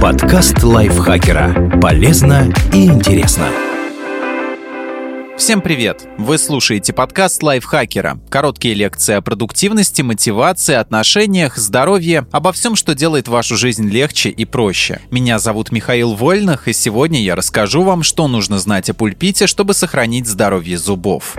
Подкаст лайфхакера. Полезно и интересно. Всем привет! Вы слушаете подкаст лайфхакера. Короткие лекции о продуктивности, мотивации, отношениях, здоровье, обо всем, что делает вашу жизнь легче и проще. Меня зовут Михаил Вольных, и сегодня я расскажу вам, что нужно знать о пульпите, чтобы сохранить здоровье зубов.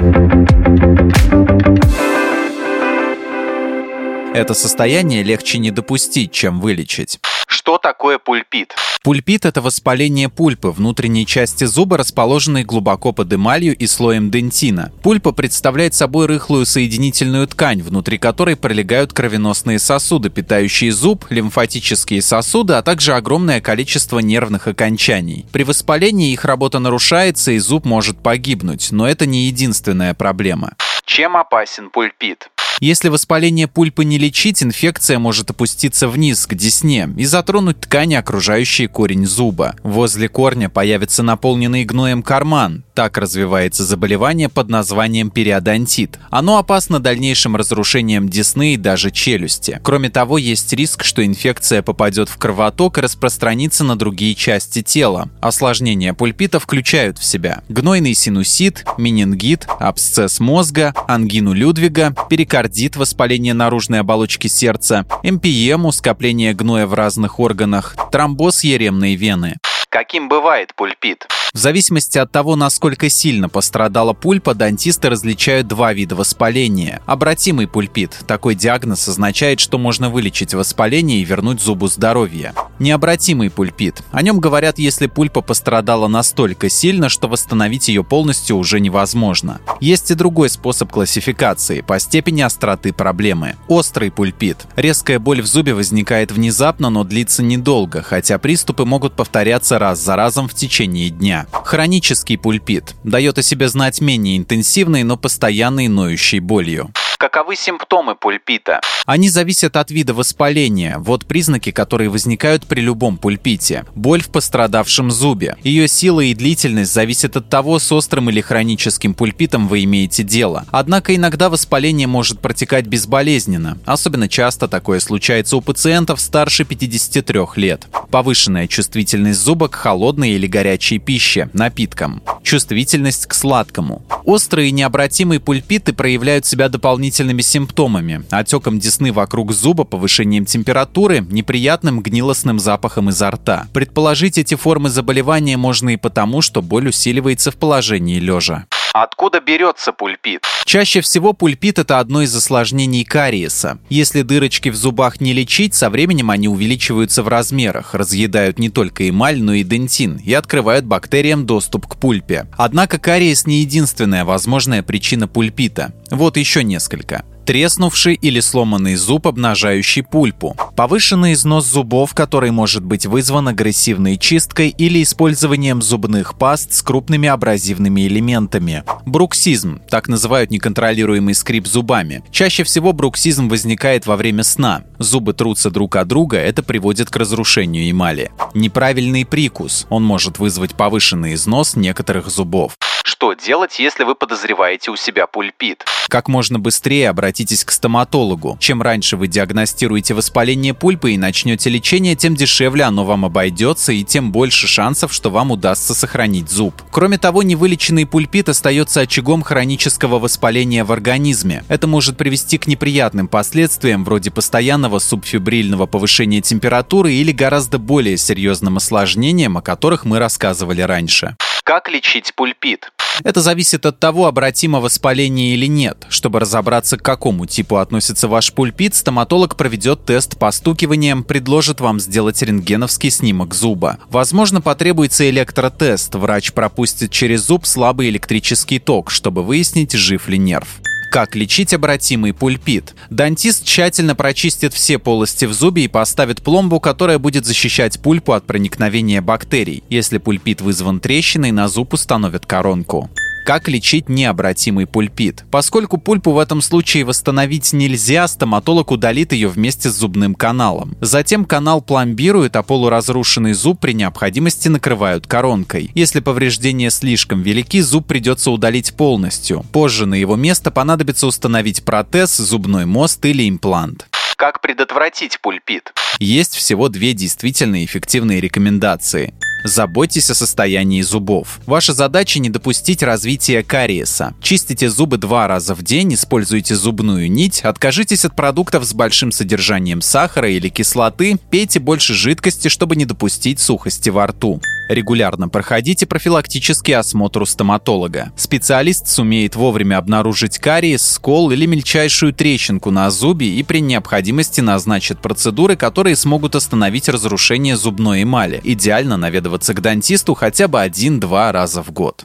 Это состояние легче не допустить, чем вылечить. Что такое пульпит? Пульпит – это воспаление пульпы, внутренней части зуба, расположенной глубоко под эмалью и слоем дентина. Пульпа представляет собой рыхлую соединительную ткань, внутри которой пролегают кровеносные сосуды, питающие зуб, лимфатические сосуды, а также огромное количество нервных окончаний. При воспалении их работа нарушается, и зуб может погибнуть, но это не единственная проблема. Чем опасен пульпит? Если воспаление пульпы не лечить, инфекция может опуститься вниз, к десне, и затронуть ткани, окружающие корень зуба. Возле корня появится наполненный гноем карман. Так развивается заболевание под названием периодонтит. Оно опасно дальнейшим разрушением десны и даже челюсти. Кроме того, есть риск, что инфекция попадет в кровоток и распространится на другие части тела. Осложнения пульпита включают в себя гнойный синусит, менингит, абсцесс мозга, ангину Людвига, перикардит, воспаление наружной оболочки сердца, эмпиему, скопление гноя в разных органах, тромбоз еремной вены. Каким бывает пульпит? В зависимости от того, насколько сильно пострадала пульпа, дантисты различают два вида воспаления. Обратимый пульпит. Такой диагноз означает, что можно вылечить воспаление и вернуть зубу здоровье. Необратимый пульпит. О нем говорят, если пульпа пострадала настолько сильно, что восстановить ее полностью уже невозможно. Есть и другой способ классификации по степени остроты проблемы. Острый пульпит. Резкая боль в зубе возникает внезапно, но длится недолго, хотя приступы могут повторяться раз за разом в течение дня. Хронический пульпит дает о себе знать менее интенсивной, но постоянной ноющей болью. Каковы симптомы пульпита? Они зависят от вида воспаления. Вот признаки, которые возникают при любом пульпите. Боль в пострадавшем зубе. Ее сила и длительность зависят от того, с острым или хроническим пульпитом вы имеете дело. Однако иногда воспаление может протекать безболезненно. Особенно часто такое случается у пациентов старше 53 лет. Повышенная чувствительность зуба к холодной или горячей пище, напиткам. Чувствительность к сладкому. Острые необратимые пульпиты проявляют себя дополнительными симптомами – отеком десны вокруг зуба, повышением температуры, неприятным гнилостным запахом изо рта. Предположить эти формы заболевания можно и потому, что боль усиливается в положении лежа. Откуда берется пульпит? Чаще всего пульпит – это одно из осложнений кариеса. Если дырочки в зубах не лечить, со временем они увеличиваются в размерах, разъедают не только эмаль, но и дентин и открывают бактериям доступ к пульпе. Однако кариес не единственная возможная причина пульпита. Вот еще несколько треснувший или сломанный зуб, обнажающий пульпу, повышенный износ зубов, который может быть вызван агрессивной чисткой или использованием зубных паст с крупными абразивными элементами, бруксизм, так называют неконтролируемый скрип зубами. Чаще всего бруксизм возникает во время сна. Зубы трутся друг от друга, это приводит к разрушению эмали. Неправильный прикус, он может вызвать повышенный износ некоторых зубов. Что делать, если вы подозреваете у себя пульпит? Как можно быстрее обратитесь к стоматологу. Чем раньше вы диагностируете воспаление пульпы и начнете лечение, тем дешевле оно вам обойдется и тем больше шансов, что вам удастся сохранить зуб. Кроме того, невылеченный пульпит остается очагом хронического воспаления в организме. Это может привести к неприятным последствиям вроде постоянного субфибрильного повышения температуры или гораздо более серьезным осложнениям, о которых мы рассказывали раньше. Как лечить пульпит? Это зависит от того, обратимо воспаление или нет. Чтобы разобраться, к какому типу относится ваш пульпит, стоматолог проведет тест постукиванием, предложит вам сделать рентгеновский снимок зуба. Возможно, потребуется электротест. Врач пропустит через зуб слабый электрический ток, чтобы выяснить, жив ли нерв. Как лечить обратимый пульпит? Дантист тщательно прочистит все полости в зубе и поставит пломбу, которая будет защищать пульпу от проникновения бактерий. Если пульпит вызван трещиной, на зуб установят коронку как лечить необратимый пульпит. Поскольку пульпу в этом случае восстановить нельзя, стоматолог удалит ее вместе с зубным каналом. Затем канал пломбируют, а полуразрушенный зуб при необходимости накрывают коронкой. Если повреждения слишком велики, зуб придется удалить полностью. Позже на его место понадобится установить протез, зубной мост или имплант. Как предотвратить пульпит? Есть всего две действительно эффективные рекомендации. Заботьтесь о состоянии зубов. Ваша задача не допустить развития кариеса. Чистите зубы два раза в день, используйте зубную нить, откажитесь от продуктов с большим содержанием сахара или кислоты, пейте больше жидкости, чтобы не допустить сухости во рту. Регулярно проходите профилактический осмотр у стоматолога. Специалист сумеет вовремя обнаружить кариес, скол или мельчайшую трещинку на зубе и при необходимости назначит процедуры, которые смогут остановить разрушение зубной эмали. Идеально наведываться к дантисту хотя бы один-два раза в год.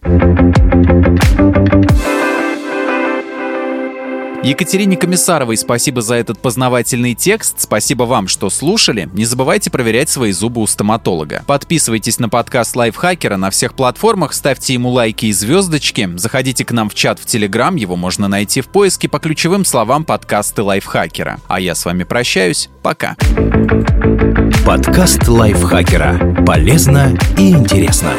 Екатерине Комиссаровой спасибо за этот познавательный текст. Спасибо вам, что слушали. Не забывайте проверять свои зубы у стоматолога. Подписывайтесь на подкаст Лайфхакера на всех платформах, ставьте ему лайки и звездочки. Заходите к нам в чат в Телеграм, его можно найти в поиске по ключевым словам подкасты Лайфхакера. А я с вами прощаюсь. Пока. Подкаст Лайфхакера. Полезно и интересно.